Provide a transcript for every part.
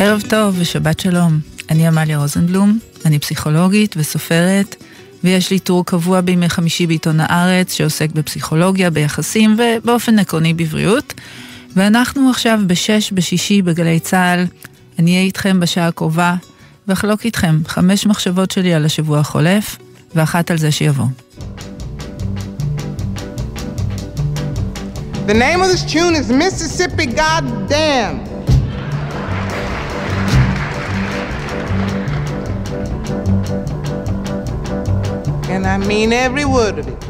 ערב טוב ושבת שלום. אני עמליה רוזנבלום, אני פסיכולוגית וסופרת, ויש לי טור קבוע בימי חמישי בעיתון הארץ שעוסק בפסיכולוגיה, ביחסים ובאופן עקרוני בבריאות. ואנחנו עכשיו בשש בשישי בגלי צה"ל. אני אהיה איתכם בשעה הקרובה ואחלוק איתכם חמש מחשבות שלי על השבוע החולף, ואחת על זה שיבוא. The name of this tune is Mississippi Goddamn. And I mean every word of it.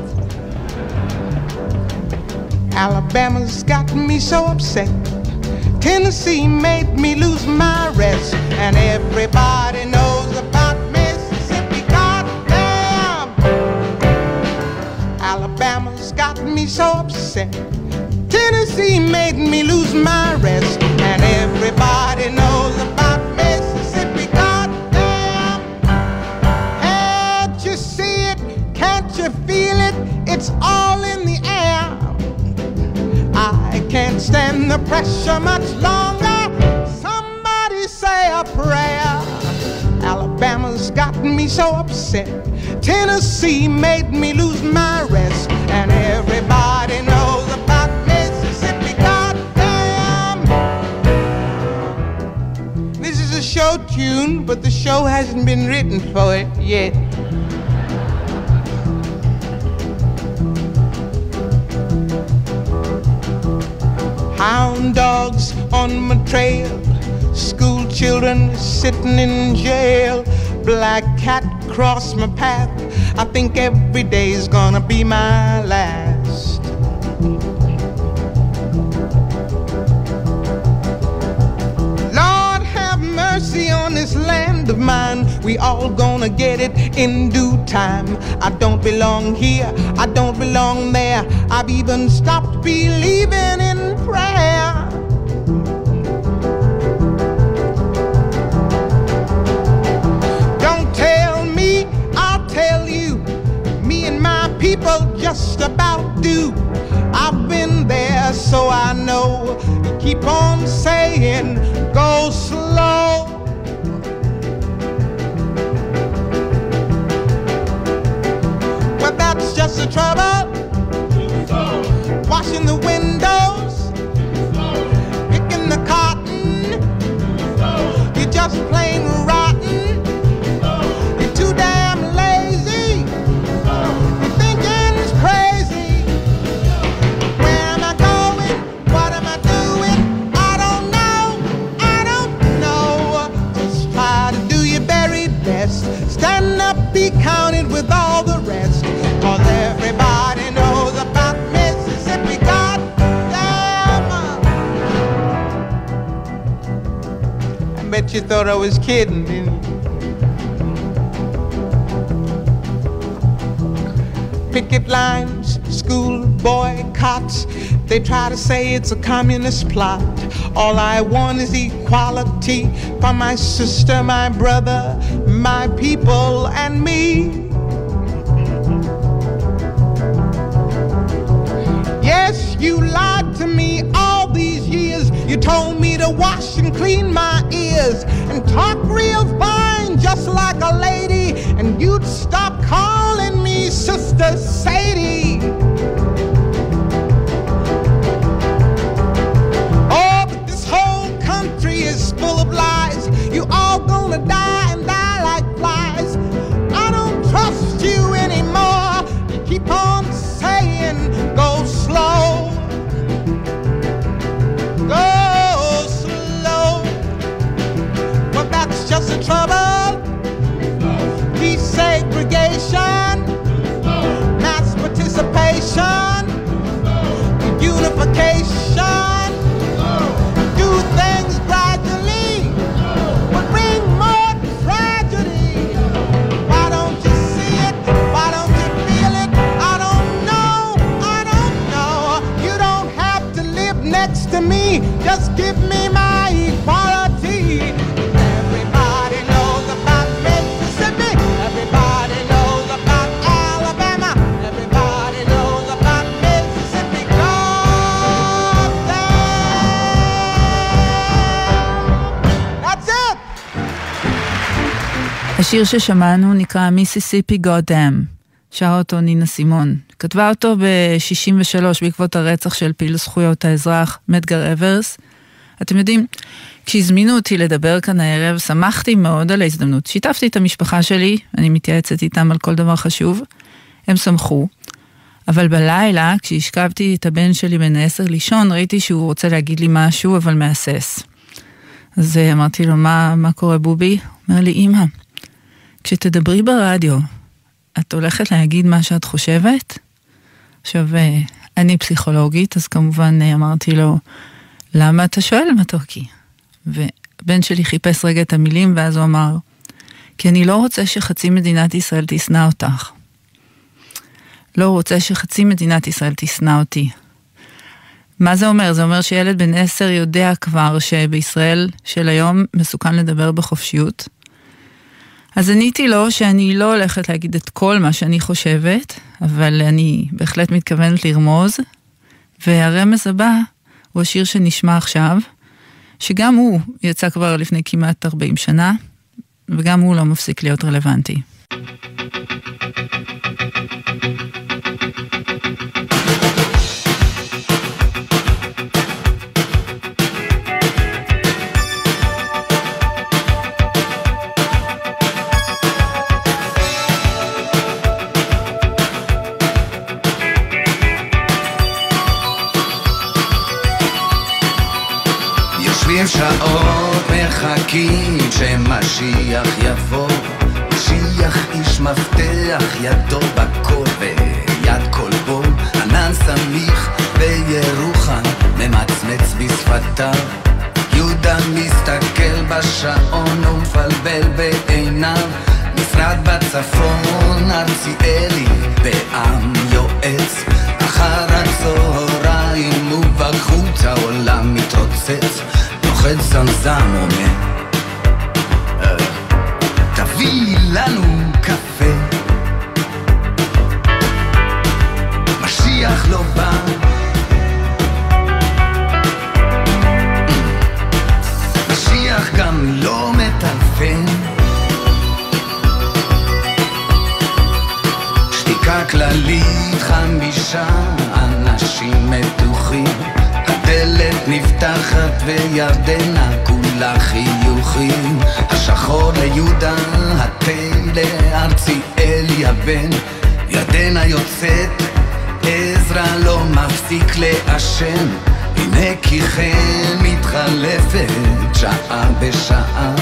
Alabama's got me so upset. Tennessee made me lose my rest. And everybody knows about Mississippi. Goddamn! Alabama's got me so upset. Tennessee made me lose my rest, and everybody knows about stand the pressure much longer. Somebody say a prayer. Alabama's gotten me so upset. Tennessee made me lose my rest, and everybody knows about Mississippi. Goddamn! This is a show tune, but the show hasn't been written for it yet. Hound dogs on my trail, school children sitting in jail, black cat cross my path. I think every day's gonna be my last. Lord have mercy on this land of mine. We all gonna get it in due time. I don't belong here, I don't belong there. I've even stopped believing in prayer. Don't tell me, I'll tell you. Me and my people just about do. I've been there, so I know. You keep on saying, go slow. Well, that's just the trouble. Washing the windows, with all the rest. Cause everybody knows about Mississippi. Goddamn. I bet you thought I was kidding, didn't you? picket lines, school boycotts. They try to say it's a communist plot. All I want is equality for my sister, my brother, my people, and me. You lied to me all these years. You told me to wash and clean my ears and talk real fine, just like a lady. And you'd stop calling me Sister Sadie. Oh, but this whole country is full of lies. You all gonna die trouble. Desegregation, mass participation, unification. השיר ששמענו נקרא מיסיסיפי גודם, שר אותו נינה סימון. כתבה אותו ב-63 בעקבות הרצח של פעיל זכויות האזרח מדגר אברס. אתם יודעים, כשהזמינו אותי לדבר כאן הערב, שמחתי מאוד על ההזדמנות. שיתפתי את המשפחה שלי, אני מתייעצת איתם על כל דבר חשוב. הם שמחו. אבל בלילה, כשהשכבתי את הבן שלי בן העשר לישון, ראיתי שהוא רוצה להגיד לי משהו, אבל מהסס. אז אה, אמרתי לו, מה, מה קורה בובי? אומר לי, אמא, כשתדברי ברדיו, את הולכת להגיד מה שאת חושבת? עכשיו, אה, אני פסיכולוגית, אז כמובן אה, אמרתי לו, למה אתה שואל מתוקי? ובן שלי חיפש רגע את המילים, ואז הוא אמר, כי אני לא רוצה שחצי מדינת ישראל תשנא אותך. לא רוצה שחצי מדינת ישראל תשנא אותי. מה זה אומר? זה אומר שילד בן עשר יודע כבר שבישראל של היום מסוכן לדבר בחופשיות. אז עניתי לו שאני לא הולכת להגיד את כל מה שאני חושבת, אבל אני בהחלט מתכוונת לרמוז, והרמז הבא הוא השיר שנשמע עכשיו, שגם הוא יצא כבר לפני כמעט 40 שנה, וגם הוא לא מפסיק להיות רלוונטי. שעות מחכים שמשיח יבוא. משיח איש מפתח ידו בכל ויד כל בו ענן סמיך בירוחם ממצמץ בשפתיו יהודה מסתכל בשעון ומפלבל בעיניו. משרד בצפון time, man. בשעה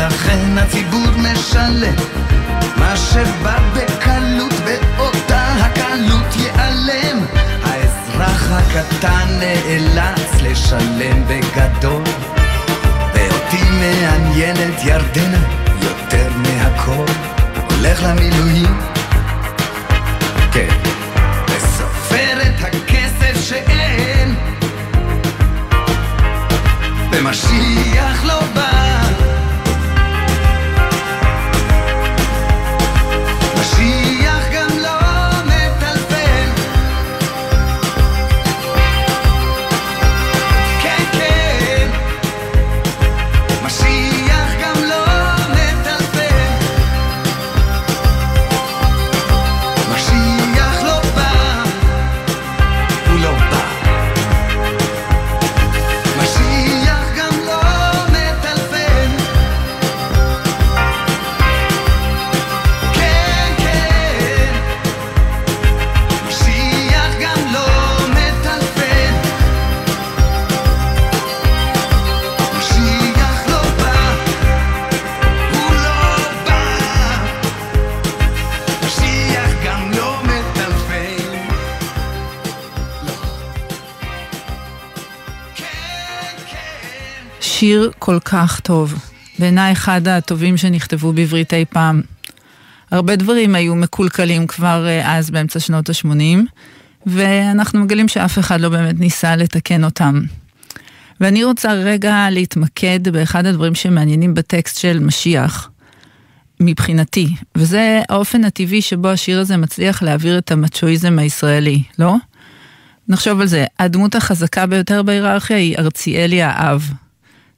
ולכן הציבור משלם. מה שבא בקלות באותה הקלות ייעלם. האזרח הקטן נאלץ לשלם בגדול. ואותי מעניינת ירדנה יותר מהכל. הולך למילואים. כן. שאין. ומשיח לא בא שיר כל כך טוב. בעיניי אחד הטובים שנכתבו בעברית אי פעם. הרבה דברים היו מקולקלים כבר אה, אז באמצע שנות ה-80, ואנחנו מגלים שאף אחד לא באמת ניסה לתקן אותם. ואני רוצה רגע להתמקד באחד הדברים שמעניינים בטקסט של משיח, מבחינתי, וזה האופן הטבעי שבו השיר הזה מצליח להעביר את המצ'ואיזם הישראלי, לא? נחשוב על זה, הדמות החזקה ביותר בהיררכיה היא ארציאלי האב.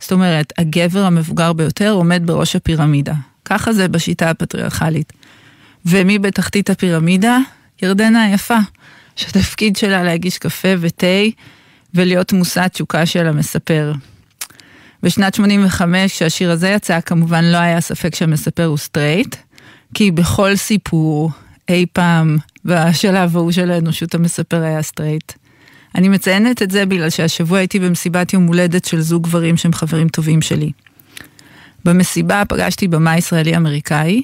זאת אומרת, הגבר המבוגר ביותר עומד בראש הפירמידה. ככה זה בשיטה הפטריארכלית. ומי בתחתית הפירמידה? ירדנה היפה, שהתפקיד שלה להגיש קפה ותה ולהיות מושא התשוקה של המספר. בשנת 85, כשהשיר הזה יצא, כמובן לא היה ספק שהמספר הוא סטרייט, כי בכל סיפור, אי פעם, בשלב ההוא של האנושות המספר היה סטרייט. אני מציינת את זה בגלל שהשבוע הייתי במסיבת יום הולדת של זוג גברים שהם חברים טובים שלי. במסיבה פגשתי במאי ישראלי-אמריקאי,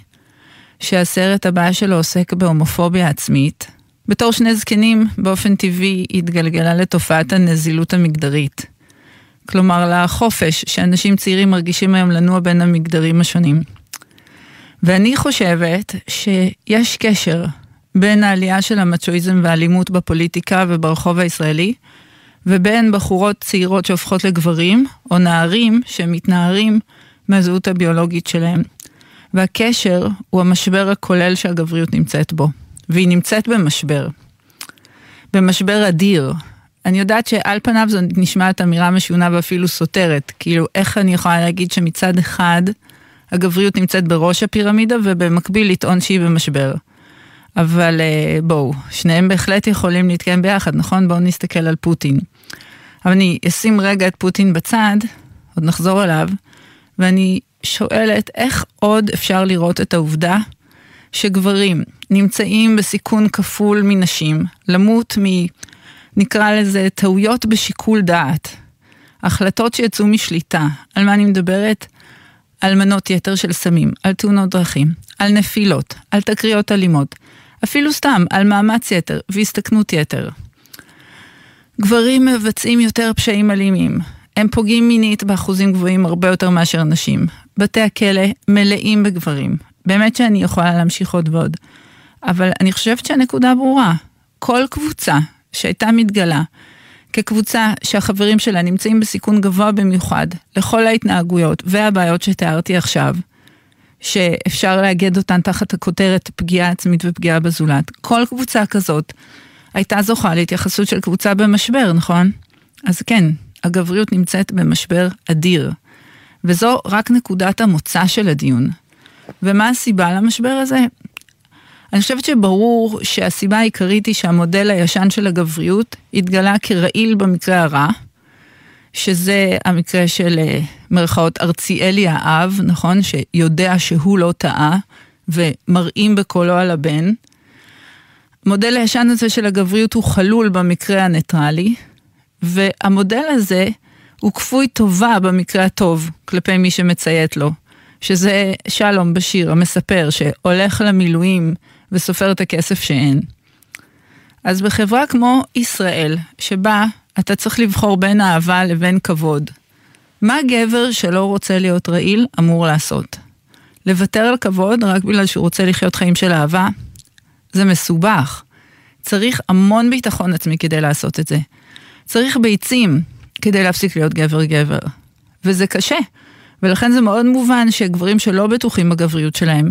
שהסרט הבא שלו עוסק בהומופוביה עצמית. בתור שני זקנים, באופן טבעי התגלגלה לתופעת הנזילות המגדרית. כלומר, לחופש שאנשים צעירים מרגישים היום לנוע בין המגדרים השונים. ואני חושבת שיש קשר בין העלייה של המצ'ואיזם והאלימות בפוליטיקה וברחוב הישראלי, ובין בחורות צעירות שהופכות לגברים, או נערים שמתנערים מהזהות הביולוגית שלהם. והקשר הוא המשבר הכולל שהגבריות נמצאת בו, והיא נמצאת במשבר. במשבר אדיר. אני יודעת שעל פניו זו נשמעת אמירה משונה ואפילו סותרת, כאילו איך אני יכולה להגיד שמצד אחד הגבריות נמצאת בראש הפירמידה ובמקביל לטעון שהיא במשבר. אבל אה, בואו, שניהם בהחלט יכולים להתקיים ביחד, נכון? בואו נסתכל על פוטין. אבל אני אשים רגע את פוטין בצד, עוד נחזור אליו, ואני שואלת איך עוד אפשר לראות את העובדה שגברים נמצאים בסיכון כפול מנשים, למות מ... נקרא לזה טעויות בשיקול דעת, החלטות שיצאו משליטה, על מה אני מדברת? על מנות יתר של סמים, על תאונות דרכים, על נפילות, על תקריות אלימות, אפילו סתם על מאמץ יתר והסתכנות יתר. גברים מבצעים יותר פשעים אלימים, הם פוגעים מינית באחוזים גבוהים הרבה יותר מאשר נשים. בתי הכלא מלאים בגברים. באמת שאני יכולה להמשיך עוד ועוד. אבל אני חושבת שהנקודה ברורה. כל קבוצה שהייתה מתגלה כקבוצה שהחברים שלה נמצאים בסיכון גבוה במיוחד לכל ההתנהגויות והבעיות שתיארתי עכשיו, שאפשר לאגד אותן תחת הכותרת פגיעה עצמית ופגיעה בזולת. כל קבוצה כזאת הייתה זוכה להתייחסות של קבוצה במשבר, נכון? אז כן, הגבריות נמצאת במשבר אדיר. וזו רק נקודת המוצא של הדיון. ומה הסיבה למשבר הזה? אני חושבת שברור שהסיבה העיקרית היא שהמודל הישן של הגבריות התגלה כרעיל במקרה הרע, שזה המקרה של מרכאות ארציאלי האב, נכון? שיודע שהוא לא טעה, ומראים בקולו על הבן. המודל הישן הזה של הגבריות הוא חלול במקרה הניטרלי, והמודל הזה הוא כפוי טובה במקרה הטוב כלפי מי שמציית לו, שזה שלום בשיר המספר שהולך למילואים וסופר את הכסף שאין. אז בחברה כמו ישראל, שבה אתה צריך לבחור בין אהבה לבין כבוד, מה גבר שלא רוצה להיות רעיל אמור לעשות? לוותר על כבוד רק בגלל שהוא רוצה לחיות חיים של אהבה? זה מסובך. צריך המון ביטחון עצמי כדי לעשות את זה. צריך ביצים כדי להפסיק להיות גבר-גבר. וזה קשה. ולכן זה מאוד מובן שגברים שלא בטוחים בגבריות שלהם,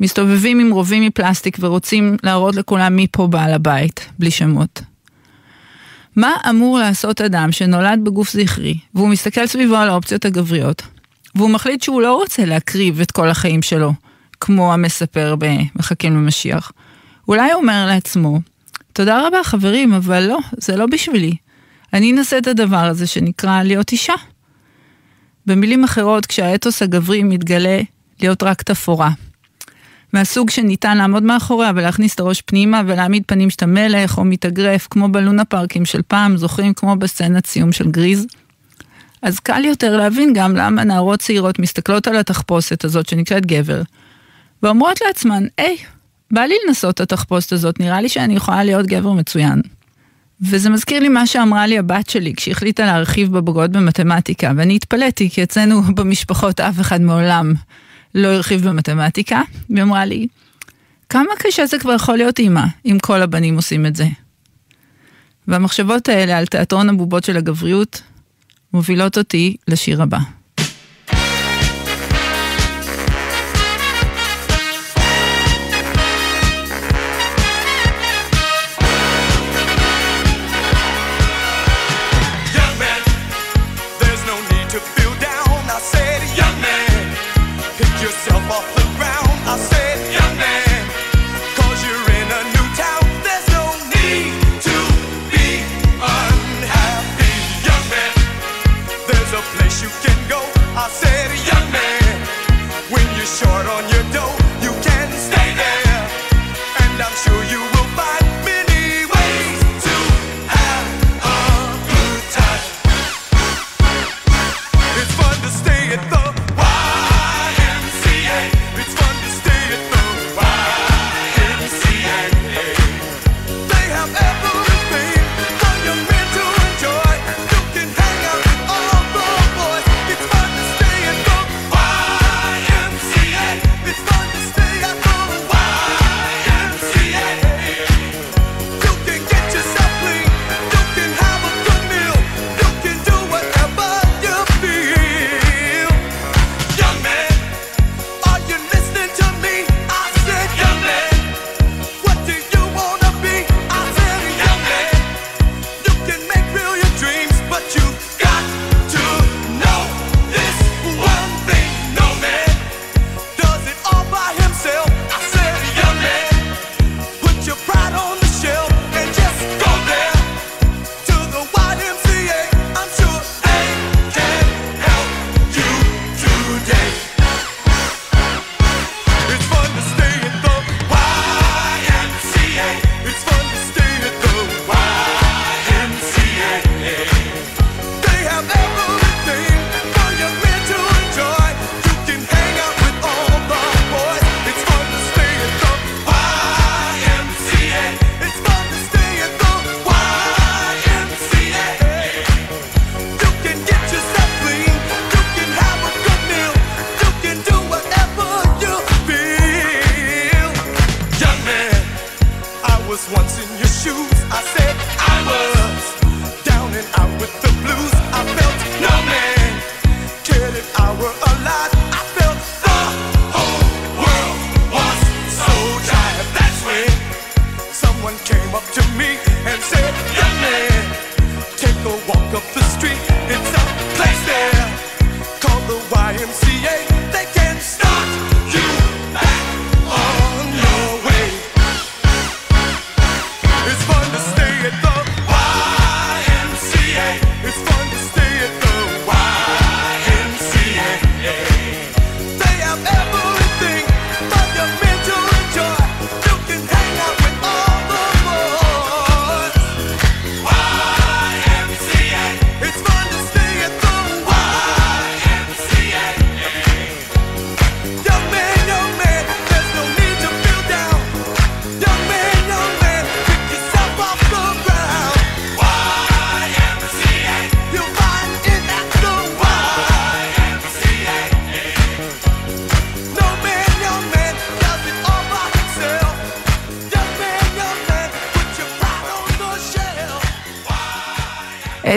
מסתובבים עם רובים מפלסטיק ורוצים להראות לכולם מי פה בעל הבית, בלי שמות. מה אמור לעשות אדם שנולד בגוף זכרי, והוא מסתכל סביבו על האופציות הגבריות, והוא מחליט שהוא לא רוצה להקריב את כל החיים שלו, כמו המספר ב"מחכים למשיח"? אולי הוא אומר לעצמו, תודה רבה חברים, אבל לא, זה לא בשבילי. אני אנסה את הדבר הזה שנקרא להיות אישה. במילים אחרות, כשהאתוס הגברי מתגלה להיות רק תפאורה. מהסוג שניתן לעמוד מאחוריה ולהכניס את הראש פנימה ולהעמיד פנים שאתה מלך או מתאגרף, כמו בלונה פארקים של פעם, זוכרים כמו בסצנת סיום של גריז. אז קל יותר להבין גם למה נערות צעירות מסתכלות על התחפושת הזאת שנקראת גבר, ואומרות לעצמן, היי, בא לי לנסות את התחפושת הזאת, נראה לי שאני יכולה להיות גבר מצוין. וזה מזכיר לי מה שאמרה לי הבת שלי כשהחליטה להרחיב בבגרות במתמטיקה, ואני התפלאתי, כי אצלנו במשפחות אף אחד מעולם לא הרחיב במתמטיקה, והיא אמרה לי, כמה קשה זה כבר יכול להיות אימא, אם כל הבנים עושים את זה. והמחשבות האלה על תיאטרון הבובות של הגבריות מובילות אותי לשיר הבא.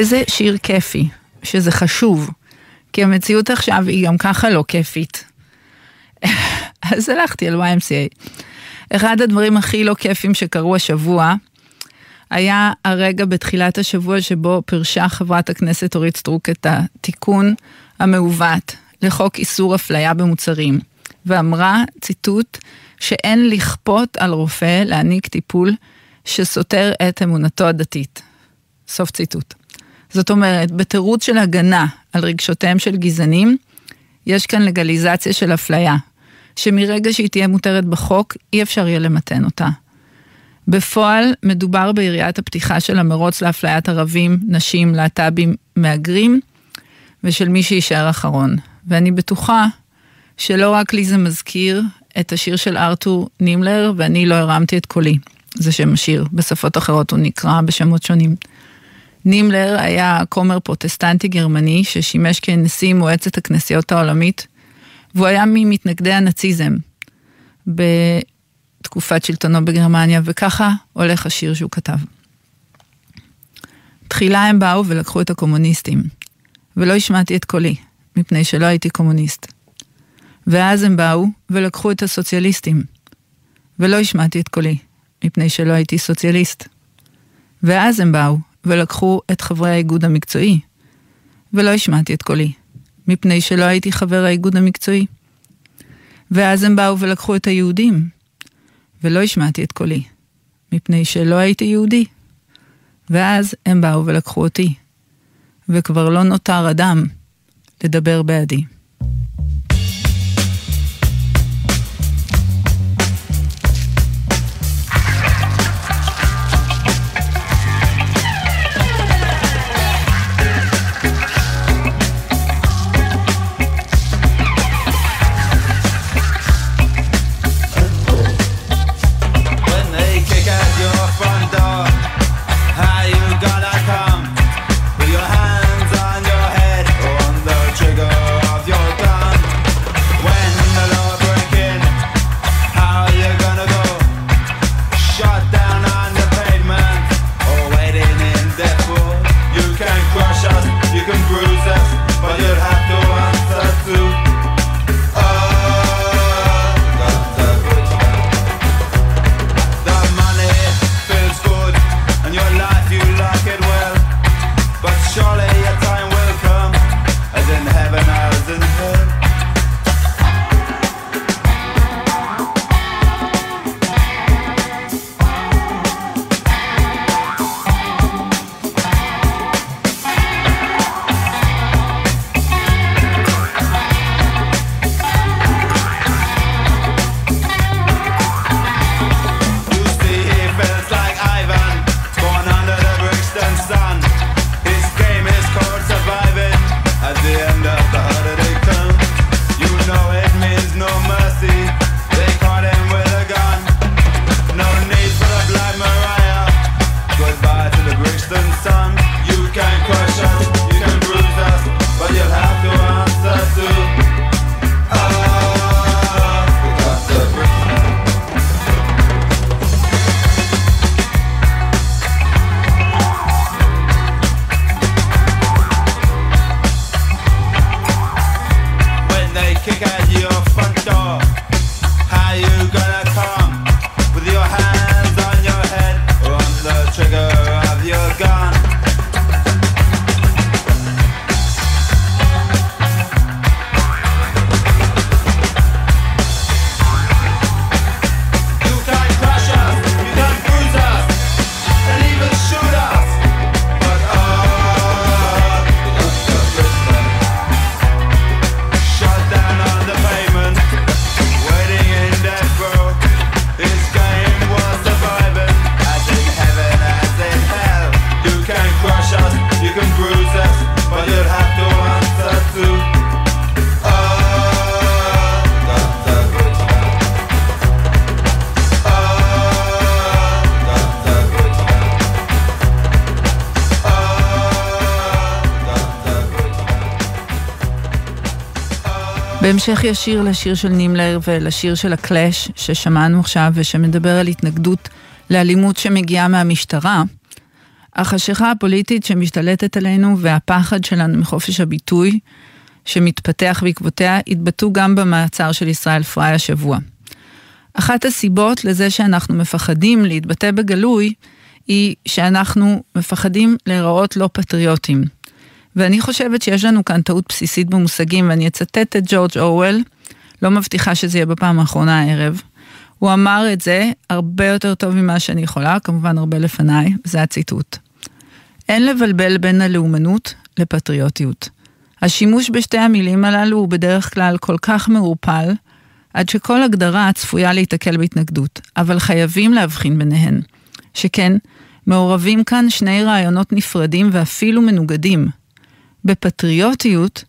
איזה שיר כיפי, שזה חשוב, כי המציאות עכשיו היא גם ככה לא כיפית. אז הלכתי על YMCA. אחד הדברים הכי לא כיפים שקרו השבוע, היה הרגע בתחילת השבוע שבו פירשה חברת הכנסת אורית סטרוק את התיקון המעוות לחוק איסור אפליה במוצרים, ואמרה, ציטוט, שאין לכפות על רופא להעניק טיפול שסותר את אמונתו הדתית. סוף ציטוט. זאת אומרת, בתירוץ של הגנה על רגשותיהם של גזענים, יש כאן לגליזציה של אפליה, שמרגע שהיא תהיה מותרת בחוק, אי אפשר יהיה למתן אותה. בפועל מדובר ביריית הפתיחה של המרוץ לאפליית ערבים, נשים, להט"בים, מהגרים, ושל מי שיישאר אחרון. ואני בטוחה שלא רק לי זה מזכיר את השיר של ארתור נימלר, ואני לא הרמתי את קולי. זה שם השיר, בשפות אחרות הוא נקרא בשמות שונים. נימלר היה כומר פרוטסטנטי גרמני ששימש כנשיא מועצת הכנסיות העולמית, והוא היה ממתנגדי הנאציזם בתקופת שלטונו בגרמניה, וככה הולך השיר שהוא כתב. תחילה הם באו ולקחו את הקומוניסטים, ולא השמעתי את קולי, מפני שלא הייתי קומוניסט. ואז הם באו ולקחו את הסוציאליסטים, ולא השמעתי את קולי, מפני שלא הייתי סוציאליסט. ואז הם באו ולקחו את חברי האיגוד המקצועי, ולא השמעתי את קולי, מפני שלא הייתי חבר האיגוד המקצועי. ואז הם באו ולקחו את היהודים, ולא השמעתי את קולי, מפני שלא הייתי יהודי. ואז הם באו ולקחו אותי, וכבר לא נותר אדם לדבר בעדי. בהמשך ישיר לשיר של נימלר ולשיר של הקלאש ששמענו עכשיו ושמדבר על התנגדות לאלימות שמגיעה מהמשטרה, החשיכה הפוליטית שמשתלטת עלינו והפחד שלנו מחופש הביטוי שמתפתח בעקבותיה התבטאו גם במעצר של ישראל פריי השבוע. אחת הסיבות לזה שאנחנו מפחדים להתבטא בגלוי היא שאנחנו מפחדים להיראות לא פטריוטים. ואני חושבת שיש לנו כאן טעות בסיסית במושגים, ואני אצטט את ג'ורג' אורוול, לא מבטיחה שזה יהיה בפעם האחרונה הערב. הוא אמר את זה הרבה יותר טוב ממה שאני יכולה, כמובן הרבה לפניי, זה הציטוט. אין לבלבל בין הלאומנות לפטריוטיות. השימוש בשתי המילים הללו הוא בדרך כלל כל כך מעורפל, עד שכל הגדרה צפויה להיתקל בהתנגדות, אבל חייבים להבחין ביניהן. שכן, מעורבים כאן שני רעיונות נפרדים ואפילו מנוגדים. בפטריוטיות,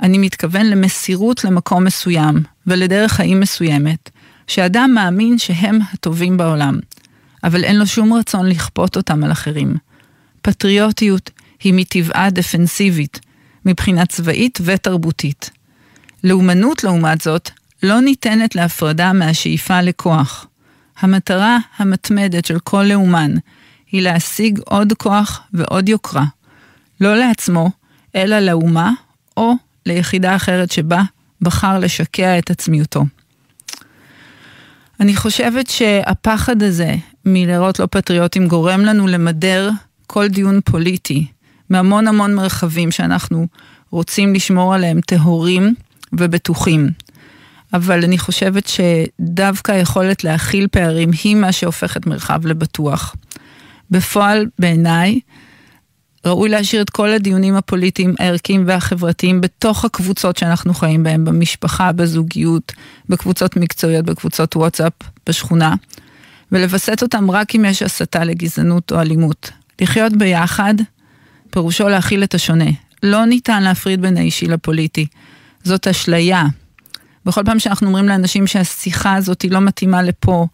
אני מתכוון למסירות למקום מסוים ולדרך חיים מסוימת, שאדם מאמין שהם הטובים בעולם, אבל אין לו שום רצון לכפות אותם על אחרים. פטריוטיות היא מטבעה דפנסיבית, מבחינה צבאית ותרבותית. לאומנות, לעומת זאת, לא ניתנת להפרדה מהשאיפה לכוח. המטרה המתמדת של כל לאומן היא להשיג עוד כוח ועוד יוקרה, לא לעצמו, אלא לאומה או ליחידה אחרת שבה בחר לשקע את עצמיותו. אני חושבת שהפחד הזה מלראות לא פטריוטים גורם לנו למדר כל דיון פוליטי מהמון המון מרחבים שאנחנו רוצים לשמור עליהם טהורים ובטוחים. אבל אני חושבת שדווקא היכולת להכיל פערים היא מה שהופך את מרחב לבטוח. בפועל, בעיניי, ראוי להשאיר את כל הדיונים הפוליטיים, הערכיים והחברתיים בתוך הקבוצות שאנחנו חיים בהן, במשפחה, בזוגיות, בקבוצות מקצועיות, בקבוצות וואטסאפ, בשכונה, ולווסת אותם רק אם יש הסתה לגזענות או אלימות. לחיות ביחד, פירושו להכיל את השונה. לא ניתן להפריד בין האישי לפוליטי. זאת אשליה. בכל פעם שאנחנו אומרים לאנשים שהשיחה הזאת היא לא מתאימה לפה,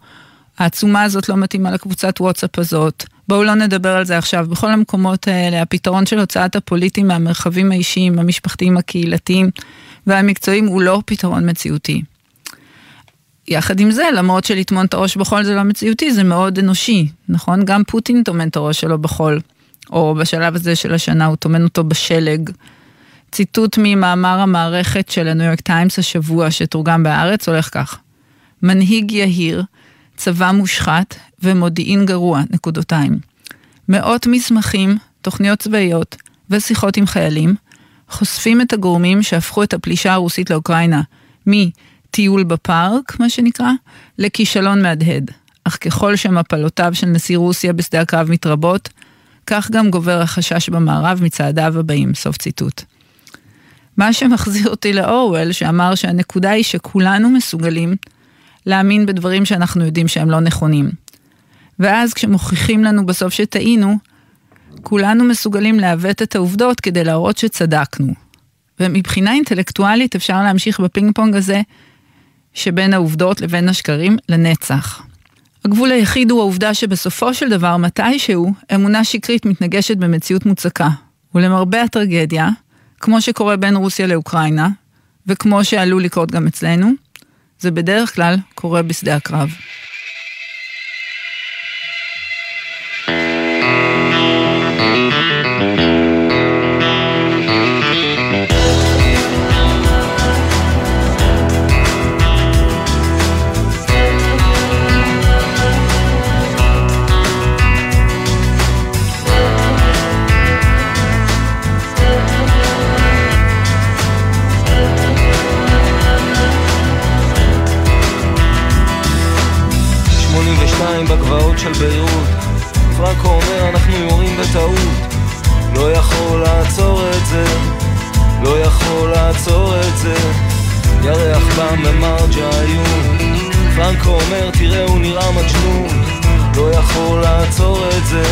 העצומה הזאת לא מתאימה לקבוצת וואטסאפ הזאת, בואו לא נדבר על זה עכשיו. בכל המקומות האלה, הפתרון של הוצאת הפוליטים מהמרחבים האישיים, המשפחתיים, הקהילתיים והמקצועיים הוא לא פתרון מציאותי. יחד עם זה, למרות שלטמון את הראש בחול זה לא מציאותי, זה מאוד אנושי, נכון? גם פוטין טומן את הראש שלו בחול, או בשלב הזה של השנה הוא טומן אותו בשלג. ציטוט ממאמר המערכת של הניו יורק טיימס השבוע שתורגם בארץ הולך כך: מנהיג יהיר, צבא מושחת ומודיעין גרוע, נקודותיים. מאות מסמכים, תוכניות צבאיות ושיחות עם חיילים חושפים את הגורמים שהפכו את הפלישה הרוסית לאוקראינה מטיול בפארק, מה שנקרא, לכישלון מהדהד. אך ככל שמפלותיו של נשיא רוסיה בשדה הקרב מתרבות, כך גם גובר החשש במערב מצעדיו הבאים. סוף ציטוט. מה שמחזיר אותי לאורוול, שאמר שהנקודה היא שכולנו מסוגלים להאמין בדברים שאנחנו יודעים שהם לא נכונים. ואז כשמוכיחים לנו בסוף שטעינו, כולנו מסוגלים לעוות את העובדות כדי להראות שצדקנו. ומבחינה אינטלקטואלית אפשר להמשיך בפינג פונג הזה שבין העובדות לבין השקרים לנצח. הגבול היחיד הוא העובדה שבסופו של דבר, מתישהו, אמונה שקרית מתנגשת במציאות מוצקה. ולמרבה הטרגדיה, כמו שקורה בין רוסיה לאוקראינה, וכמו שעלול לקרות גם אצלנו, זה בדרך כלל קורה בשדה הקרב. של ביירות פרנקו אומר אנחנו יורים בטעות. לא יכול לעצור את זה. לא יכול לעצור את זה. ירח בא ממרג'ה עיון פרנקו אומר תראה הוא נראה מג'נון. לא יכול לעצור את זה.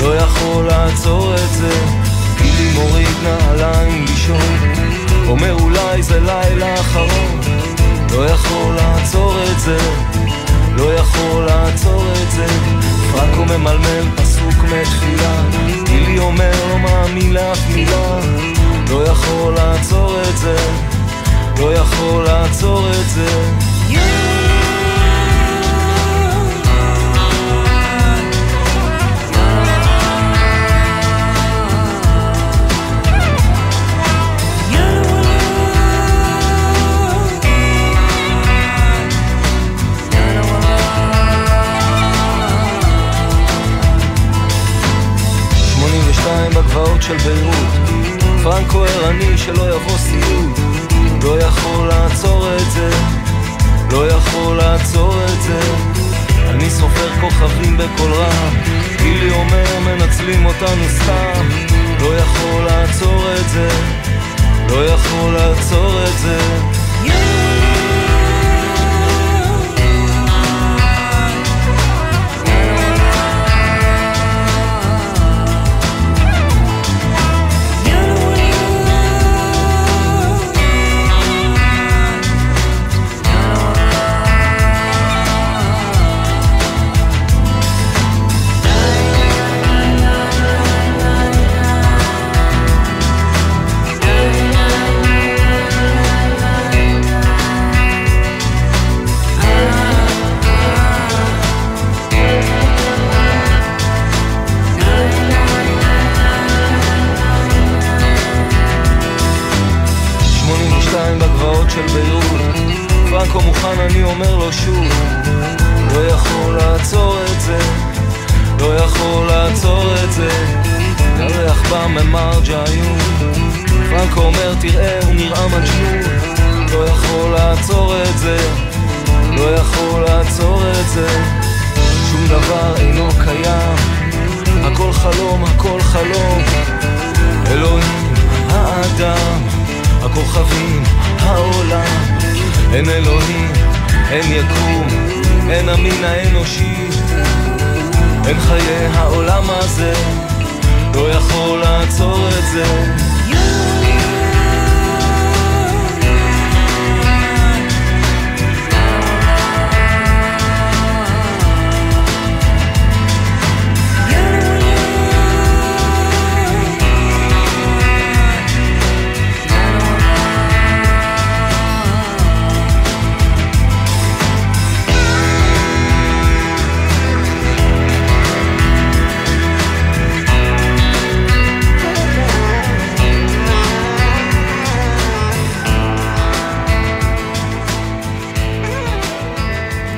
לא יכול לעצור את זה. גילי מוריד נעליים לישון. אומר אולי זה לילה אחרון. לא יכול לעצור את זה לא יכול לעצור את זה. פרנקו ממלמל פסוק מתחילה. גילי אומר לא מאמין לאף מילה. לא יכול לעצור את זה. לא יכול לעצור את זה בגבעות של ביירות. פרנקו ערני שלא יבוא סיוט לא יכול לעצור את זה. לא יכול לעצור את זה. אני סופר כוכבים בקול רם. גילי אומר מנצלים אותנו סתם. לא יכול לעצור את זה. לא יכול לעצור את זה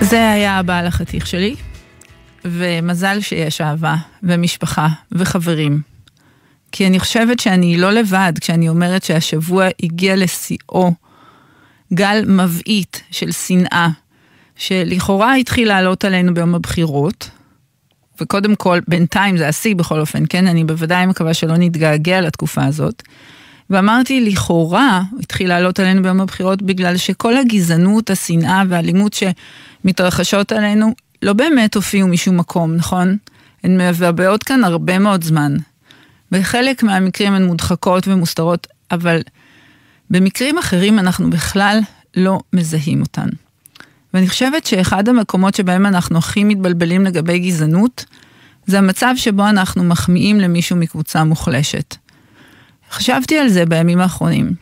זה היה הבעל החתיך שלי, ומזל שיש אהבה, ומשפחה, וחברים. כי אני חושבת שאני לא לבד כשאני אומרת שהשבוע הגיע לשיאו גל מבעית של שנאה, שלכאורה התחיל לעלות עלינו ביום הבחירות, וקודם כל, בינתיים זה השיא בכל אופן, כן? אני בוודאי מקווה שלא נתגעגע לתקופה הזאת. ואמרתי, לכאורה, התחיל לעלות עלינו ביום הבחירות בגלל שכל הגזענות, השנאה והאלימות שמתרחשות עלינו לא באמת הופיעו משום מקום, נכון? הן מבעבעות כאן הרבה מאוד זמן. בחלק מהמקרים הן מודחקות ומוסתרות, אבל במקרים אחרים אנחנו בכלל לא מזהים אותן. ואני חושבת שאחד המקומות שבהם אנחנו הכי מתבלבלים לגבי גזענות, זה המצב שבו אנחנו מחמיאים למישהו מקבוצה מוחלשת. חשבתי על זה בימים האחרונים.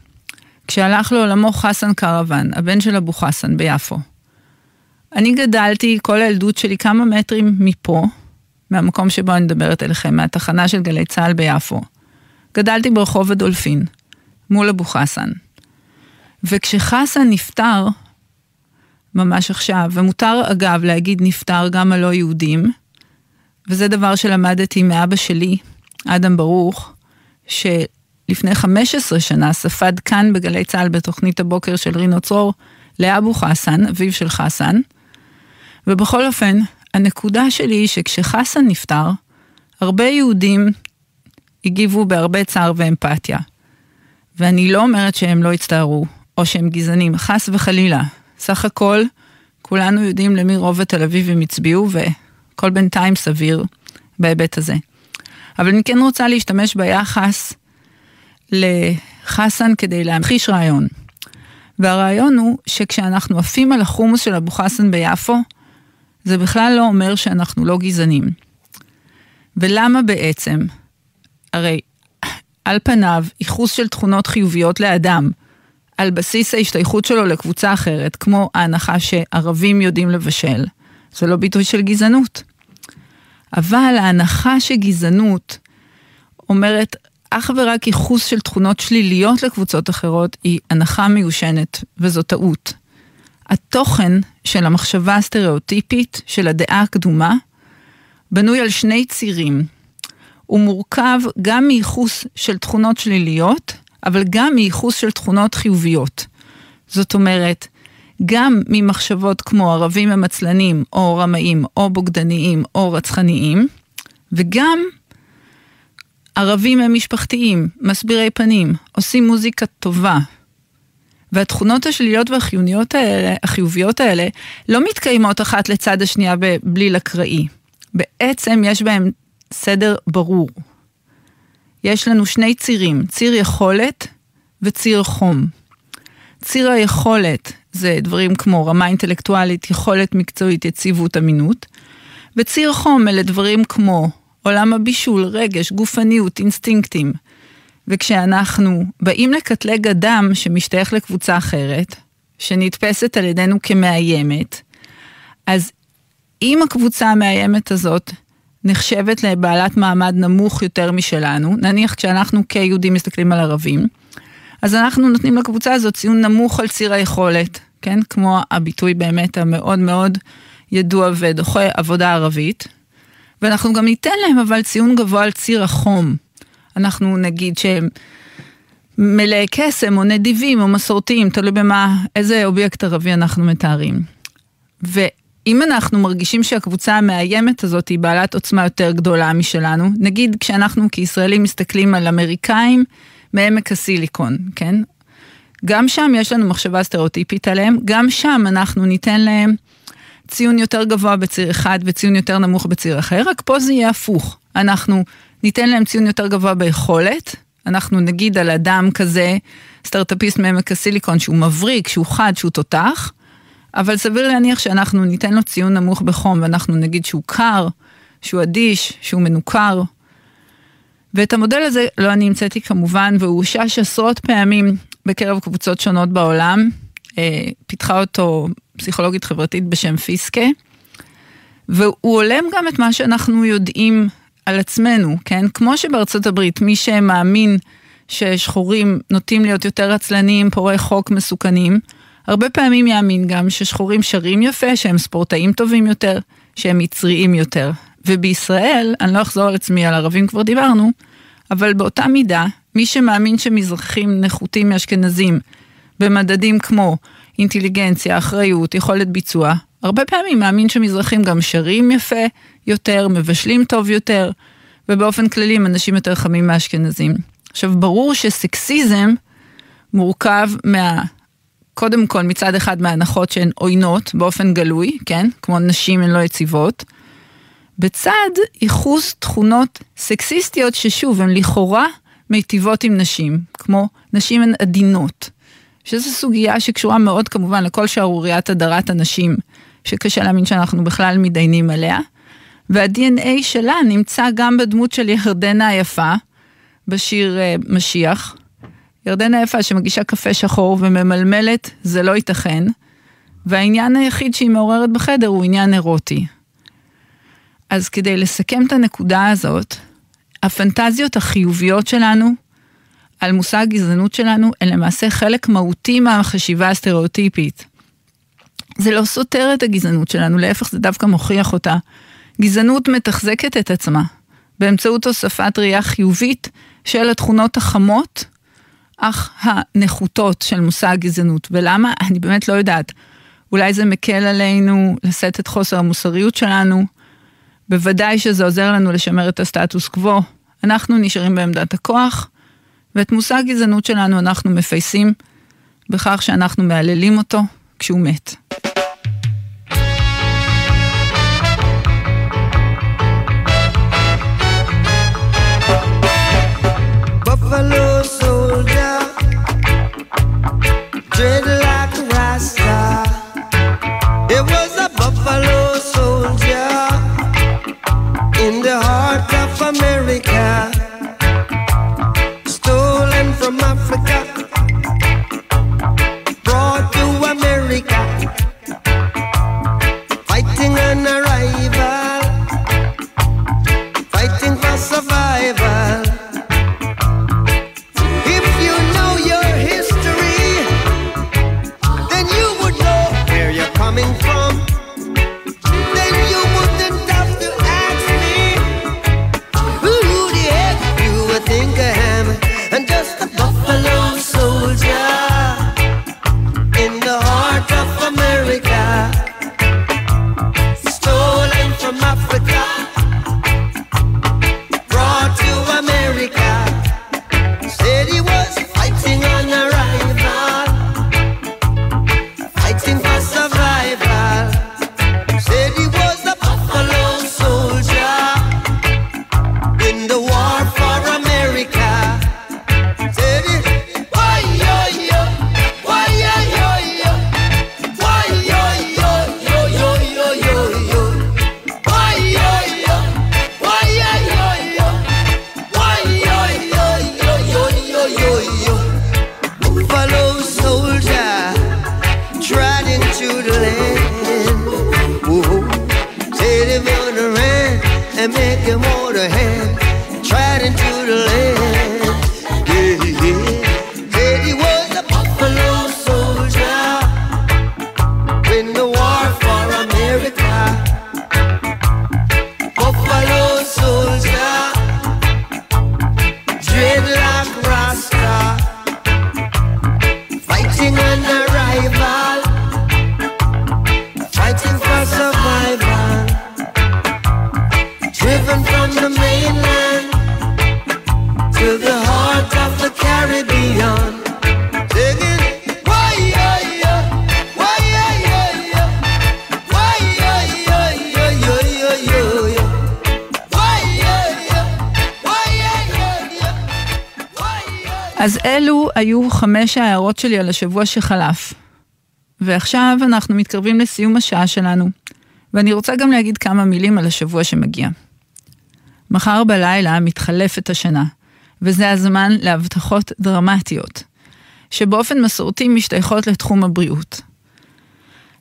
כשהלך לעולמו חסן קרוון, הבן של אבו חסן ביפו. אני גדלתי כל הילדות שלי כמה מטרים מפה, מהמקום שבו אני מדברת אליכם, מהתחנה של גלי צה"ל ביפו. גדלתי ברחוב הדולפין, מול אבו חסן. וכשחסן נפטר, ממש עכשיו, ומותר אגב להגיד נפטר גם הלא יהודים, וזה דבר שלמדתי מאבא שלי, אדם ברוך, שלפני 15 שנה ספד כאן בגלי צה"ל בתוכנית הבוקר של רינו צרור לאבו חסן, אביו של חסן, ובכל אופן, הנקודה שלי היא שכשחסן נפטר, הרבה יהודים הגיבו בהרבה צער ואמפתיה. ואני לא אומרת שהם לא הצטערו, או שהם גזענים, חס וחלילה. סך הכל, כולנו יודעים למי רוב התל אביב הם הצביעו, וכל בינתיים סביר בהיבט הזה. אבל אני כן רוצה להשתמש ביחס לחסן כדי להמחיש רעיון. והרעיון הוא שכשאנחנו עפים על החומוס של אבו חסן ביפו, זה בכלל לא אומר שאנחנו לא גזענים. ולמה בעצם? הרי על פניו, ייחוס של תכונות חיוביות לאדם, על בסיס ההשתייכות שלו לקבוצה אחרת, כמו ההנחה שערבים יודעים לבשל, זה לא ביטוי של גזענות. אבל ההנחה שגזענות אומרת אך ורק ייחוס של תכונות שליליות לקבוצות אחרות, היא הנחה מיושנת, וזו טעות. התוכן של המחשבה הסטריאוטיפית של הדעה הקדומה בנוי על שני צירים. הוא מורכב גם מייחוס של תכונות שליליות, אבל גם מייחוס של תכונות חיוביות. זאת אומרת, גם ממחשבות כמו ערבים הם עצלנים, או רמאים, או בוגדניים, או רצחניים, וגם ערבים הם משפחתיים, מסבירי פנים, עושים מוזיקה טובה. והתכונות השליליות והחיוניות האלה, החיוביות האלה, לא מתקיימות אחת לצד השנייה בבליל אקראי. בעצם יש בהם סדר ברור. יש לנו שני צירים, ציר יכולת וציר חום. ציר היכולת זה דברים כמו רמה אינטלקטואלית, יכולת מקצועית, יציבות, אמינות. וציר חום אלה דברים כמו עולם הבישול, רגש, גופניות, אינסטינקטים. וכשאנחנו באים לקטלג אדם שמשתייך לקבוצה אחרת, שנתפסת על ידינו כמאיימת, אז אם הקבוצה המאיימת הזאת נחשבת לבעלת מעמד נמוך יותר משלנו, נניח כשאנחנו כיהודים מסתכלים על ערבים, אז אנחנו נותנים לקבוצה הזאת ציון נמוך על ציר היכולת, כן? כמו הביטוי באמת המאוד מאוד ידוע ודוחה עבודה ערבית. ואנחנו גם ניתן להם אבל ציון גבוה על ציר החום. אנחנו נגיד שהם מלאי קסם או נדיבים או מסורתיים, תלוי במה, איזה אובייקט ערבי אנחנו מתארים. ואם אנחנו מרגישים שהקבוצה המאיימת הזאת היא בעלת עוצמה יותר גדולה משלנו, נגיד כשאנחנו כישראלים מסתכלים על אמריקאים מעמק הסיליקון, כן? גם שם יש לנו מחשבה סטריאוטיפית עליהם, גם שם אנחנו ניתן להם ציון יותר גבוה בציר אחד וציון יותר נמוך בציר אחר, רק פה זה יהיה הפוך. אנחנו ניתן להם ציון יותר גבוה ביכולת, אנחנו נגיד על אדם כזה, סטארט-אפיסט מעמק הסיליקון, שהוא מבריק, שהוא חד, שהוא תותח, אבל סביר להניח שאנחנו ניתן לו ציון נמוך בחום, ואנחנו נגיד שהוא קר, שהוא אדיש, שהוא מנוכר. ואת המודל הזה לא אני המצאתי כמובן, והוא הושש עשרות פעמים בקרב קבוצות שונות בעולם. אה, פיתחה אותו פסיכולוגית חברתית בשם פיסקה, והוא הולם גם את מה שאנחנו יודעים על עצמנו, כן? כמו שבארצות הברית, מי שמאמין ששחורים נוטים להיות יותר עצלניים, פורעי חוק מסוכנים, הרבה פעמים יאמין גם ששחורים שרים יפה, שהם ספורטאים טובים יותר, שהם יצריים יותר. ובישראל, אני לא אחזור על עצמי, על ערבים כבר דיברנו, אבל באותה מידה, מי שמאמין שמזרחים נחותים מאשכנזים במדדים כמו אינטליגנציה, אחריות, יכולת ביצוע, הרבה פעמים מאמין שמזרחים גם שרים יפה יותר, מבשלים טוב יותר, ובאופן כללי הם אנשים יותר חמים מאשכנזים. עכשיו, ברור שסקסיזם מורכב מה... קודם כל, מצד אחד מההנחות שהן עוינות באופן גלוי, כן? כמו נשים הן לא יציבות. בצד ייחוס תכונות סקסיסטיות ששוב, הן לכאורה מיטיבות עם נשים, כמו נשים הן עדינות. שזו סוגיה שקשורה מאוד כמובן לכל שערוריית הדרת הנשים, שקשה להאמין שאנחנו בכלל מתדיינים עליה. וה-DNA שלה נמצא גם בדמות של ירדנה היפה, בשיר uh, משיח. ירדנה היפה שמגישה קפה שחור וממלמלת, זה לא ייתכן. והעניין היחיד שהיא מעוררת בחדר הוא עניין אירוטי. אז כדי לסכם את הנקודה הזאת, הפנטזיות החיוביות שלנו על מושג גזענות שלנו הן למעשה חלק מהותי מהחשיבה הסטריאוטיפית. זה לא סותר את הגזענות שלנו, להפך זה דווקא מוכיח אותה. גזענות מתחזקת את עצמה באמצעות הוספת ראייה חיובית של התכונות החמות, אך הנחותות של מושג גזענות. ולמה? אני באמת לא יודעת. אולי זה מקל עלינו לשאת את חוסר המוסריות שלנו, בוודאי שזה עוזר לנו לשמר את הסטטוס קוו. אנחנו נשארים בעמדת הכוח, ואת מושג גזענות שלנו אנחנו מפייסים בכך שאנחנו מהללים אותו כשהוא מת. Buffalo soldier, dread חמש ההערות שלי על השבוע שחלף. ועכשיו אנחנו מתקרבים לסיום השעה שלנו, ואני רוצה גם להגיד כמה מילים על השבוע שמגיע. מחר בלילה מתחלפת השנה, וזה הזמן להבטחות דרמטיות, שבאופן מסורתי משתייכות לתחום הבריאות.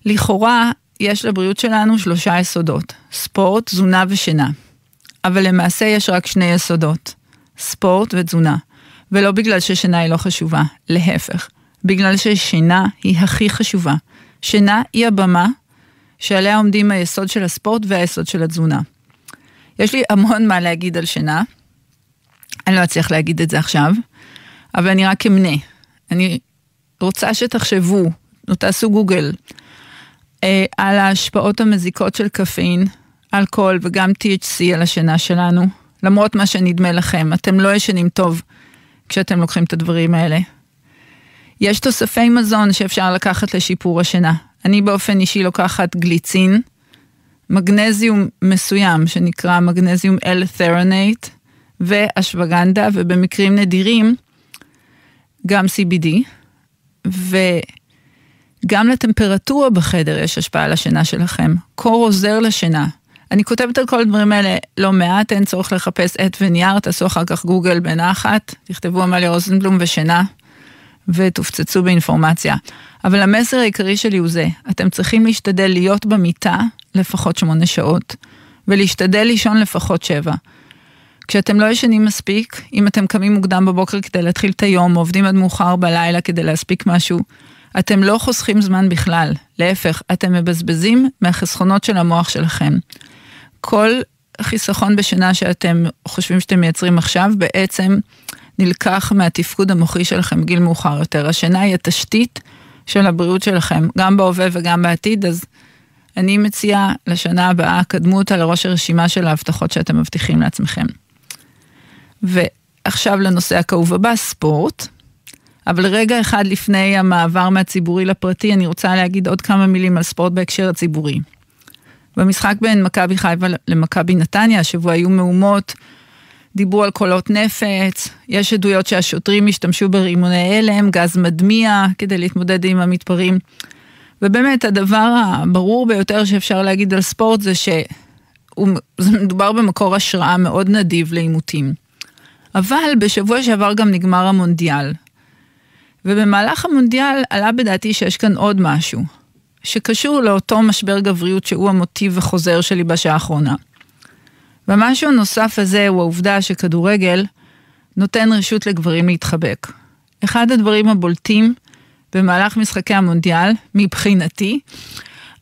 לכאורה, יש לבריאות שלנו שלושה יסודות, ספורט, תזונה ושינה. אבל למעשה יש רק שני יסודות, ספורט ותזונה. ולא בגלל ששינה היא לא חשובה, להפך, בגלל ששינה היא הכי חשובה. שינה היא הבמה שעליה עומדים היסוד של הספורט והיסוד של התזונה. יש לי המון מה להגיד על שינה, אני לא אצליח להגיד את זה עכשיו, אבל אני רק אמנה. אני רוצה שתחשבו, או תעשו גוגל, אה, על ההשפעות המזיקות של קפאין, אלכוהול וגם THC על השינה שלנו. למרות מה שנדמה לכם, אתם לא ישנים טוב כשאתם לוקחים את הדברים האלה. יש תוספי מזון שאפשר לקחת לשיפור השינה. אני באופן אישי לוקחת גליצין, מגנזיום מסוים שנקרא מגנזיום L-תרונט ואשווגנדה, ובמקרים נדירים גם CBD, וגם לטמפרטורה בחדר יש השפעה על השינה שלכם. קור עוזר לשינה. אני כותבת על כל הדברים האלה לא מעט, אין צורך לחפש עט ונייר, תעשו אחר כך גוגל בנחת, תכתבו עמליה רוזנבלום ושינה, ותופצצו באינפורמציה. אבל המסר העיקרי שלי הוא זה, אתם צריכים להשתדל להיות במיטה לפחות שמונה שעות, ולהשתדל לישון לפחות שבע. כשאתם לא ישנים מספיק, אם אתם קמים מוקדם בבוקר כדי להתחיל את היום, או עובדים עד מאוחר בלילה כדי להספיק משהו, אתם לא חוסכים זמן בכלל, להפך, אתם מבזבזים מהחסכונות של המוח שלכם. כל חיסכון בשינה שאתם חושבים שאתם מייצרים עכשיו, בעצם נלקח מהתפקוד המוחי שלכם בגיל מאוחר יותר. השינה היא התשתית של הבריאות שלכם, גם בהווה וגם בעתיד, אז אני מציעה לשנה הבאה, קדמו אותה לראש הרשימה של ההבטחות שאתם מבטיחים לעצמכם. ועכשיו לנושא הכאוב הבא, ספורט. אבל רגע אחד לפני המעבר מהציבורי לפרטי, אני רוצה להגיד עוד כמה מילים על ספורט בהקשר הציבורי. במשחק בין מכבי חיפה למכבי נתניה, השבוע היו מהומות, דיברו על קולות נפץ, יש עדויות שהשוטרים השתמשו ברימוני הלם, גז מדמיע, כדי להתמודד עם המתפרעים. ובאמת, הדבר הברור ביותר שאפשר להגיד על ספורט זה שמדובר במקור השראה מאוד נדיב לעימותים. אבל בשבוע שעבר גם נגמר המונדיאל. ובמהלך המונדיאל עלה בדעתי שיש כאן עוד משהו. שקשור לאותו משבר גבריות שהוא המוטיב החוזר שלי בשעה האחרונה. והמשהו הנוסף הזה הוא העובדה שכדורגל נותן רשות לגברים להתחבק. אחד הדברים הבולטים במהלך משחקי המונדיאל, מבחינתי,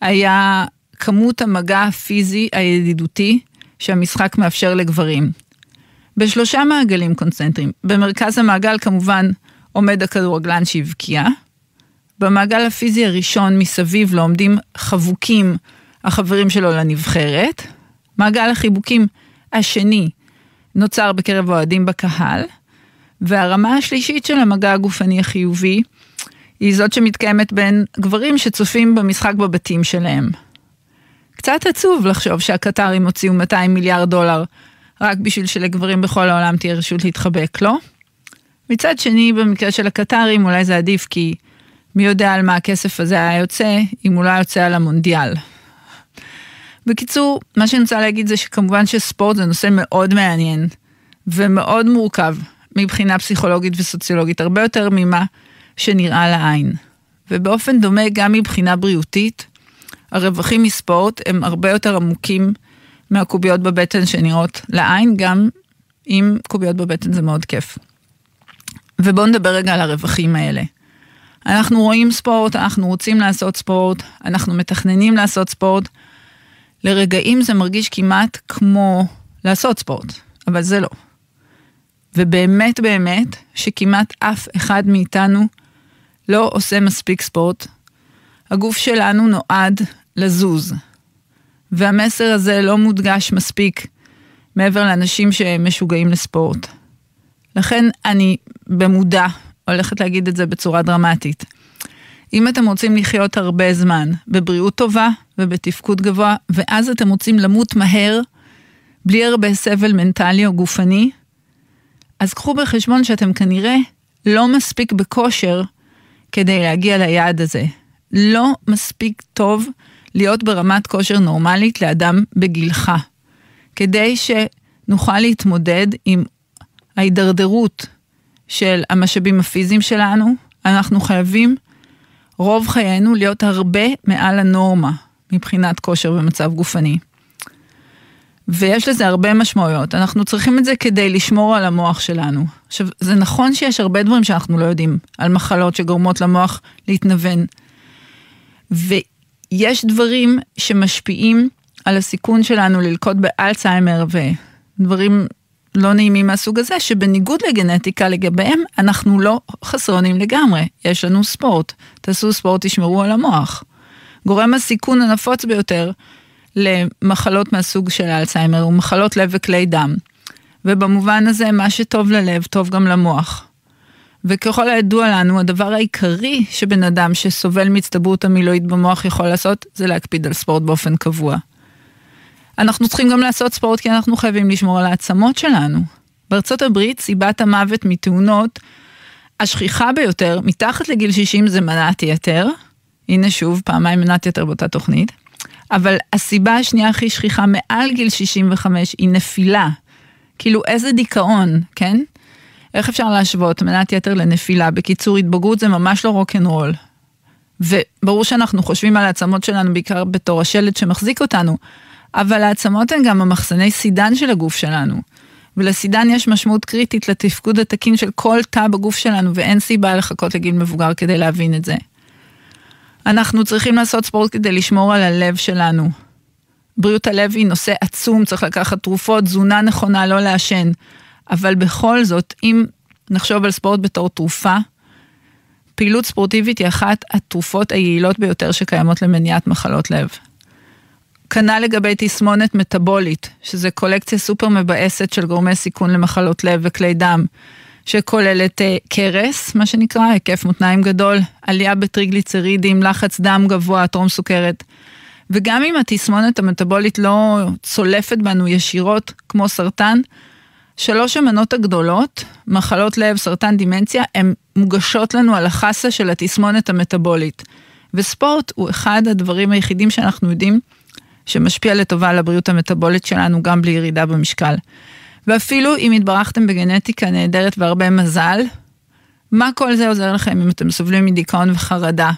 היה כמות המגע הפיזי הידידותי שהמשחק מאפשר לגברים. בשלושה מעגלים קונצנטריים. במרכז המעגל כמובן עומד הכדורגלן שהבקיע, במעגל הפיזי הראשון מסביב לו עומדים חבוקים החברים שלו לנבחרת. מעגל החיבוקים השני נוצר בקרב אוהדים בקהל, והרמה השלישית של המגע הגופני החיובי היא זאת שמתקיימת בין גברים שצופים במשחק בבתים שלהם. קצת עצוב לחשוב שהקטרים הוציאו 200 מיליארד דולר רק בשביל שלגברים בכל העולם תהיה רשות להתחבק, לא? מצד שני, במקרה של הקטרים אולי זה עדיף כי מי יודע על מה הכסף הזה היה יוצא, אם הוא לא היה יוצא על המונדיאל. בקיצור, מה שאני רוצה להגיד זה שכמובן שספורט זה נושא מאוד מעניין ומאוד מורכב מבחינה פסיכולוגית וסוציולוגית, הרבה יותר ממה שנראה לעין. ובאופן דומה גם מבחינה בריאותית, הרווחים מספורט הם הרבה יותר עמוקים מהקוביות בבטן שנראות לעין, גם עם קוביות בבטן זה מאוד כיף. ובואו נדבר רגע על הרווחים האלה. אנחנו רואים ספורט, אנחנו רוצים לעשות ספורט, אנחנו מתכננים לעשות ספורט. לרגעים זה מרגיש כמעט כמו לעשות ספורט, אבל זה לא. ובאמת באמת, שכמעט אף אחד מאיתנו לא עושה מספיק ספורט. הגוף שלנו נועד לזוז, והמסר הזה לא מודגש מספיק מעבר לאנשים שמשוגעים לספורט. לכן אני במודע הולכת להגיד את זה בצורה דרמטית. אם אתם רוצים לחיות הרבה זמן, בבריאות טובה ובתפקוד גבוה, ואז אתם רוצים למות מהר, בלי הרבה סבל מנטלי או גופני, אז קחו בחשבון שאתם כנראה לא מספיק בכושר כדי להגיע ליעד הזה. לא מספיק טוב להיות ברמת כושר נורמלית לאדם בגילך, כדי שנוכל להתמודד עם ההידרדרות של המשאבים הפיזיים שלנו, אנחנו חייבים רוב חיינו להיות הרבה מעל הנורמה מבחינת כושר ומצב גופני. ויש לזה הרבה משמעויות. אנחנו צריכים את זה כדי לשמור על המוח שלנו. עכשיו, זה נכון שיש הרבה דברים שאנחנו לא יודעים, על מחלות שגורמות למוח להתנוון. ויש דברים שמשפיעים על הסיכון שלנו ללקות באלצהיימר ודברים לא נעימים מהסוג הזה, שבניגוד לגנטיקה לגביהם, אנחנו לא חסרונים לגמרי. יש לנו ספורט. תעשו ספורט, תשמרו על המוח. גורם הסיכון הנפוץ ביותר למחלות מהסוג של האלצהיימר הוא מחלות לב וכלי דם. ובמובן הזה, מה שטוב ללב, טוב גם למוח. וככל הידוע לנו, הדבר העיקרי שבן אדם שסובל מהצטברות המילואית במוח יכול לעשות, זה להקפיד על ספורט באופן קבוע. אנחנו צריכים גם לעשות ספורט כי אנחנו חייבים לשמור על העצמות שלנו. בארצות הברית סיבת המוות מתאונות השכיחה ביותר, מתחת לגיל 60 זה מנת יתר, הנה שוב, פעמיים מנת יתר באותה תוכנית, אבל הסיבה השנייה הכי שכיחה מעל גיל 65 היא נפילה. כאילו איזה דיכאון, כן? איך אפשר להשוות מנת יתר לנפילה? בקיצור, התבגרות זה ממש לא רוקנרול. וברור שאנחנו חושבים על העצמות שלנו בעיקר בתור השלד שמחזיק אותנו, אבל העצמות הן גם המחסני סידן של הגוף שלנו. ולסידן יש משמעות קריטית לתפקוד התקין של כל תא בגוף שלנו, ואין סיבה לחכות לגיל מבוגר כדי להבין את זה. אנחנו צריכים לעשות ספורט כדי לשמור על הלב שלנו. בריאות הלב היא נושא עצום, צריך לקחת תרופות, תזונה נכונה, לא לעשן. אבל בכל זאת, אם נחשוב על ספורט בתור תרופה, פעילות ספורטיבית היא אחת התרופות היעילות ביותר שקיימות למניעת מחלות לב. כנ"ל לגבי תסמונת מטבולית, שזה קולקציה סופר מבאסת של גורמי סיכון למחלות לב וכלי דם, שכוללת uh, קרס, מה שנקרא, היקף מותניים גדול, עלייה בטריגליצרידים, לחץ דם גבוה, טרום סוכרת. וגם אם התסמונת המטבולית לא צולפת בנו ישירות, כמו סרטן, שלוש המנות הגדולות, מחלות לב, סרטן, דימנציה, הן מוגשות לנו על החסה של התסמונת המטבולית. וספורט הוא אחד הדברים היחידים שאנחנו יודעים שמשפיע לטובה על הבריאות המטבולית שלנו גם בלי ירידה במשקל. ואפילו אם התברכתם בגנטיקה נהדרת והרבה מזל, מה כל זה עוזר לכם אם אתם סובלים מדיכאון וחרדה?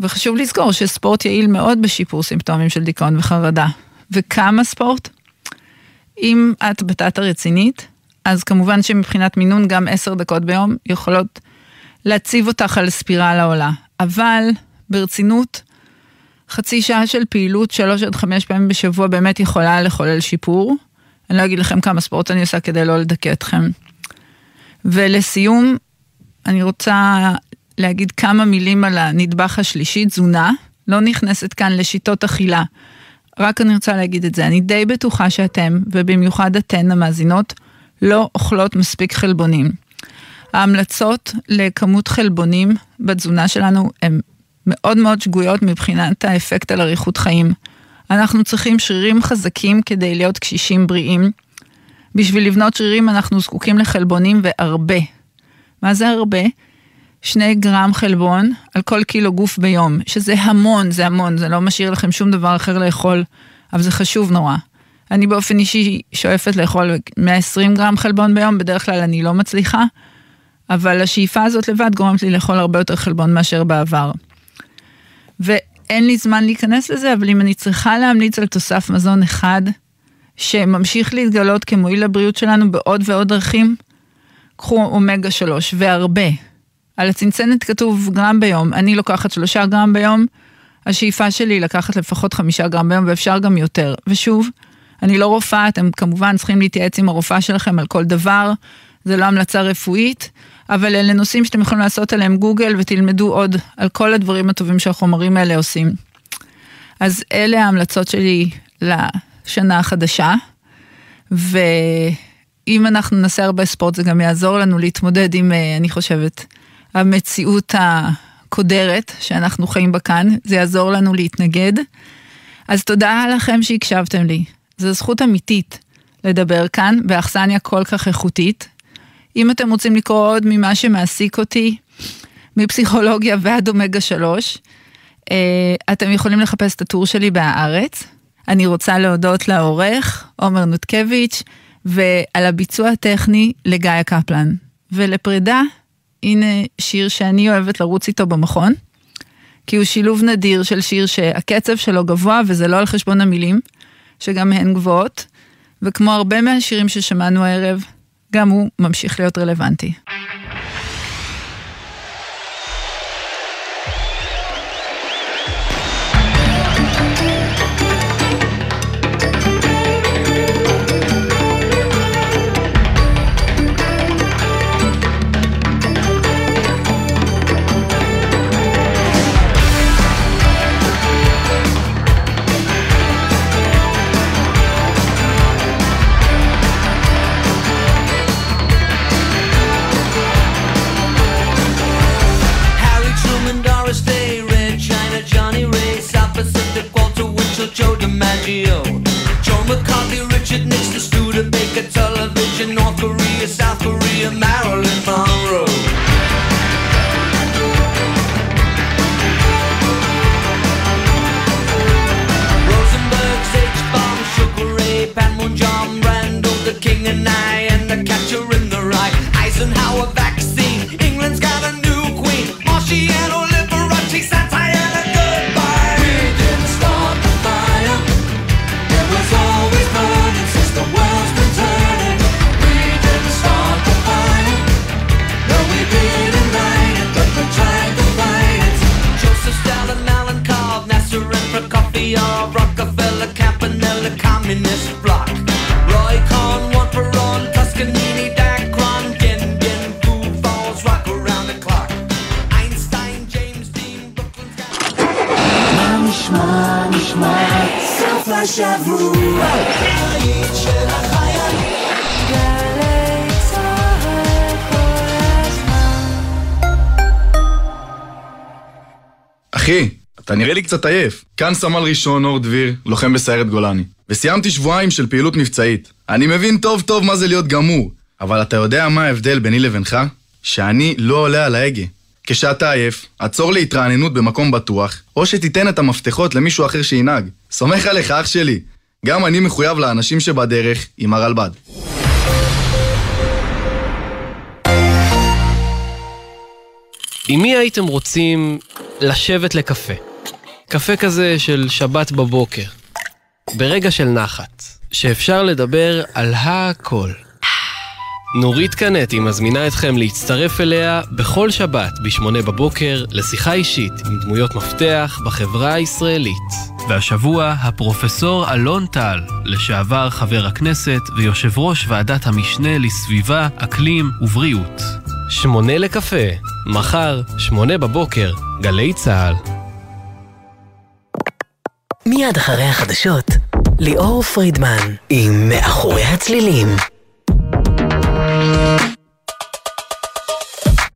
וחשוב לזכור שספורט יעיל מאוד בשיפור סימפטומים של דיכאון וחרדה. וכמה ספורט? אם את בתת הרצינית, אז כמובן שמבחינת מינון גם עשר דקות ביום יכולות להציב אותך על ספירה לעולה. אבל ברצינות, חצי שעה של פעילות שלוש עד חמש פעמים בשבוע באמת יכולה לחולל שיפור. אני לא אגיד לכם כמה ספורט אני עושה כדי לא לדכא אתכם. ולסיום, אני רוצה להגיד כמה מילים על הנדבך השלישי, תזונה. לא נכנסת כאן לשיטות אכילה. רק אני רוצה להגיד את זה, אני די בטוחה שאתם, ובמיוחד אתן המאזינות, לא אוכלות מספיק חלבונים. ההמלצות לכמות חלבונים בתזונה שלנו הן מאוד מאוד שגויות מבחינת האפקט על אריכות חיים. אנחנו צריכים שרירים חזקים כדי להיות קשישים בריאים. בשביל לבנות שרירים אנחנו זקוקים לחלבונים והרבה. מה זה הרבה? שני גרם חלבון על כל קילו גוף ביום, שזה המון, זה המון, זה לא משאיר לכם שום דבר אחר לאכול, אבל זה חשוב נורא. אני באופן אישי שואפת לאכול 120 גרם חלבון ביום, בדרך כלל אני לא מצליחה, אבל השאיפה הזאת לבד גורמת לי לאכול הרבה יותר חלבון מאשר בעבר. ואין לי זמן להיכנס לזה, אבל אם אני צריכה להמליץ על תוסף מזון אחד, שממשיך להתגלות כמועיל לבריאות שלנו בעוד ועוד דרכים, קחו אומגה 3 והרבה. על הצנצנת כתוב גרם ביום, אני לוקחת שלושה גרם ביום, השאיפה שלי היא לקחת לפחות חמישה גרם ביום ואפשר גם יותר. ושוב, אני לא רופאה, אתם כמובן צריכים להתייעץ עם הרופאה שלכם על כל דבר, זה לא המלצה רפואית, אבל אלה נושאים שאתם יכולים לעשות עליהם גוגל ותלמדו עוד על כל הדברים הטובים שהחומרים האלה עושים. אז אלה ההמלצות שלי לשנה החדשה, ואם אנחנו נעשה הרבה ספורט זה גם יעזור לנו להתמודד עם, אה, אני חושבת, המציאות הקודרת שאנחנו חיים בה כאן, זה יעזור לנו להתנגד. אז תודה לכם שהקשבתם לי. זו זכות אמיתית לדבר כאן באכסניה כל כך איכותית. אם אתם רוצים לקרוא עוד ממה שמעסיק אותי, מפסיכולוגיה ועד אומגה 3, אה, אתם יכולים לחפש את הטור שלי בהארץ. אני רוצה להודות לעורך עומר נותקביץ' ועל הביצוע הטכני לגיא קפלן. ולפרידה, הנה שיר שאני אוהבת לרוץ איתו במכון, כי הוא שילוב נדיר של שיר שהקצב שלו גבוה וזה לא על חשבון המילים, שגם הן גבוהות, וכמו הרבה מהשירים ששמענו הערב, גם הוא ממשיך להיות רלוונטי. Winchell, Joe DiMaggio, Joe McCarthy, Richard Nixon, Studebaker, Television, North Korea, South Korea, Marilyn Monroe. Rosenberg, H-Bomb, Sugar Ray, Panmunjom, Randall, the King and I, and the Catcher in the Rye. Eisenhower אתה נראה לי קצת עייף. כאן סמל ראשון אור דביר, לוחם בסיירת גולני. וסיימתי שבועיים של פעילות מבצעית. אני מבין טוב טוב מה זה להיות גמור, אבל אתה יודע מה ההבדל ביני לבינך? שאני לא עולה על ההגה. כשאתה עייף, עצור להתרעננות במקום בטוח, או שתיתן את המפתחות למישהו אחר שינהג. סומך עליך, אח שלי. גם אני מחויב לאנשים שבדרך עם הרלב"ד. עם מי הייתם רוצים לשבת לקפה? קפה כזה של שבת בבוקר. ברגע של נחת, שאפשר לדבר על הכל. נורית קנטי מזמינה אתכם להצטרף אליה בכל שבת ב-8 בבוקר לשיחה אישית עם דמויות מפתח בחברה הישראלית. והשבוע הפרופסור אלון טל, לשעבר חבר הכנסת ויושב ראש ועדת המשנה לסביבה, אקלים ובריאות. שמונה לקפה, מחר, שמונה בבוקר, גלי צה"ל. מיד אחרי החדשות, ליאור פרידמן עם מאחורי הצלילים.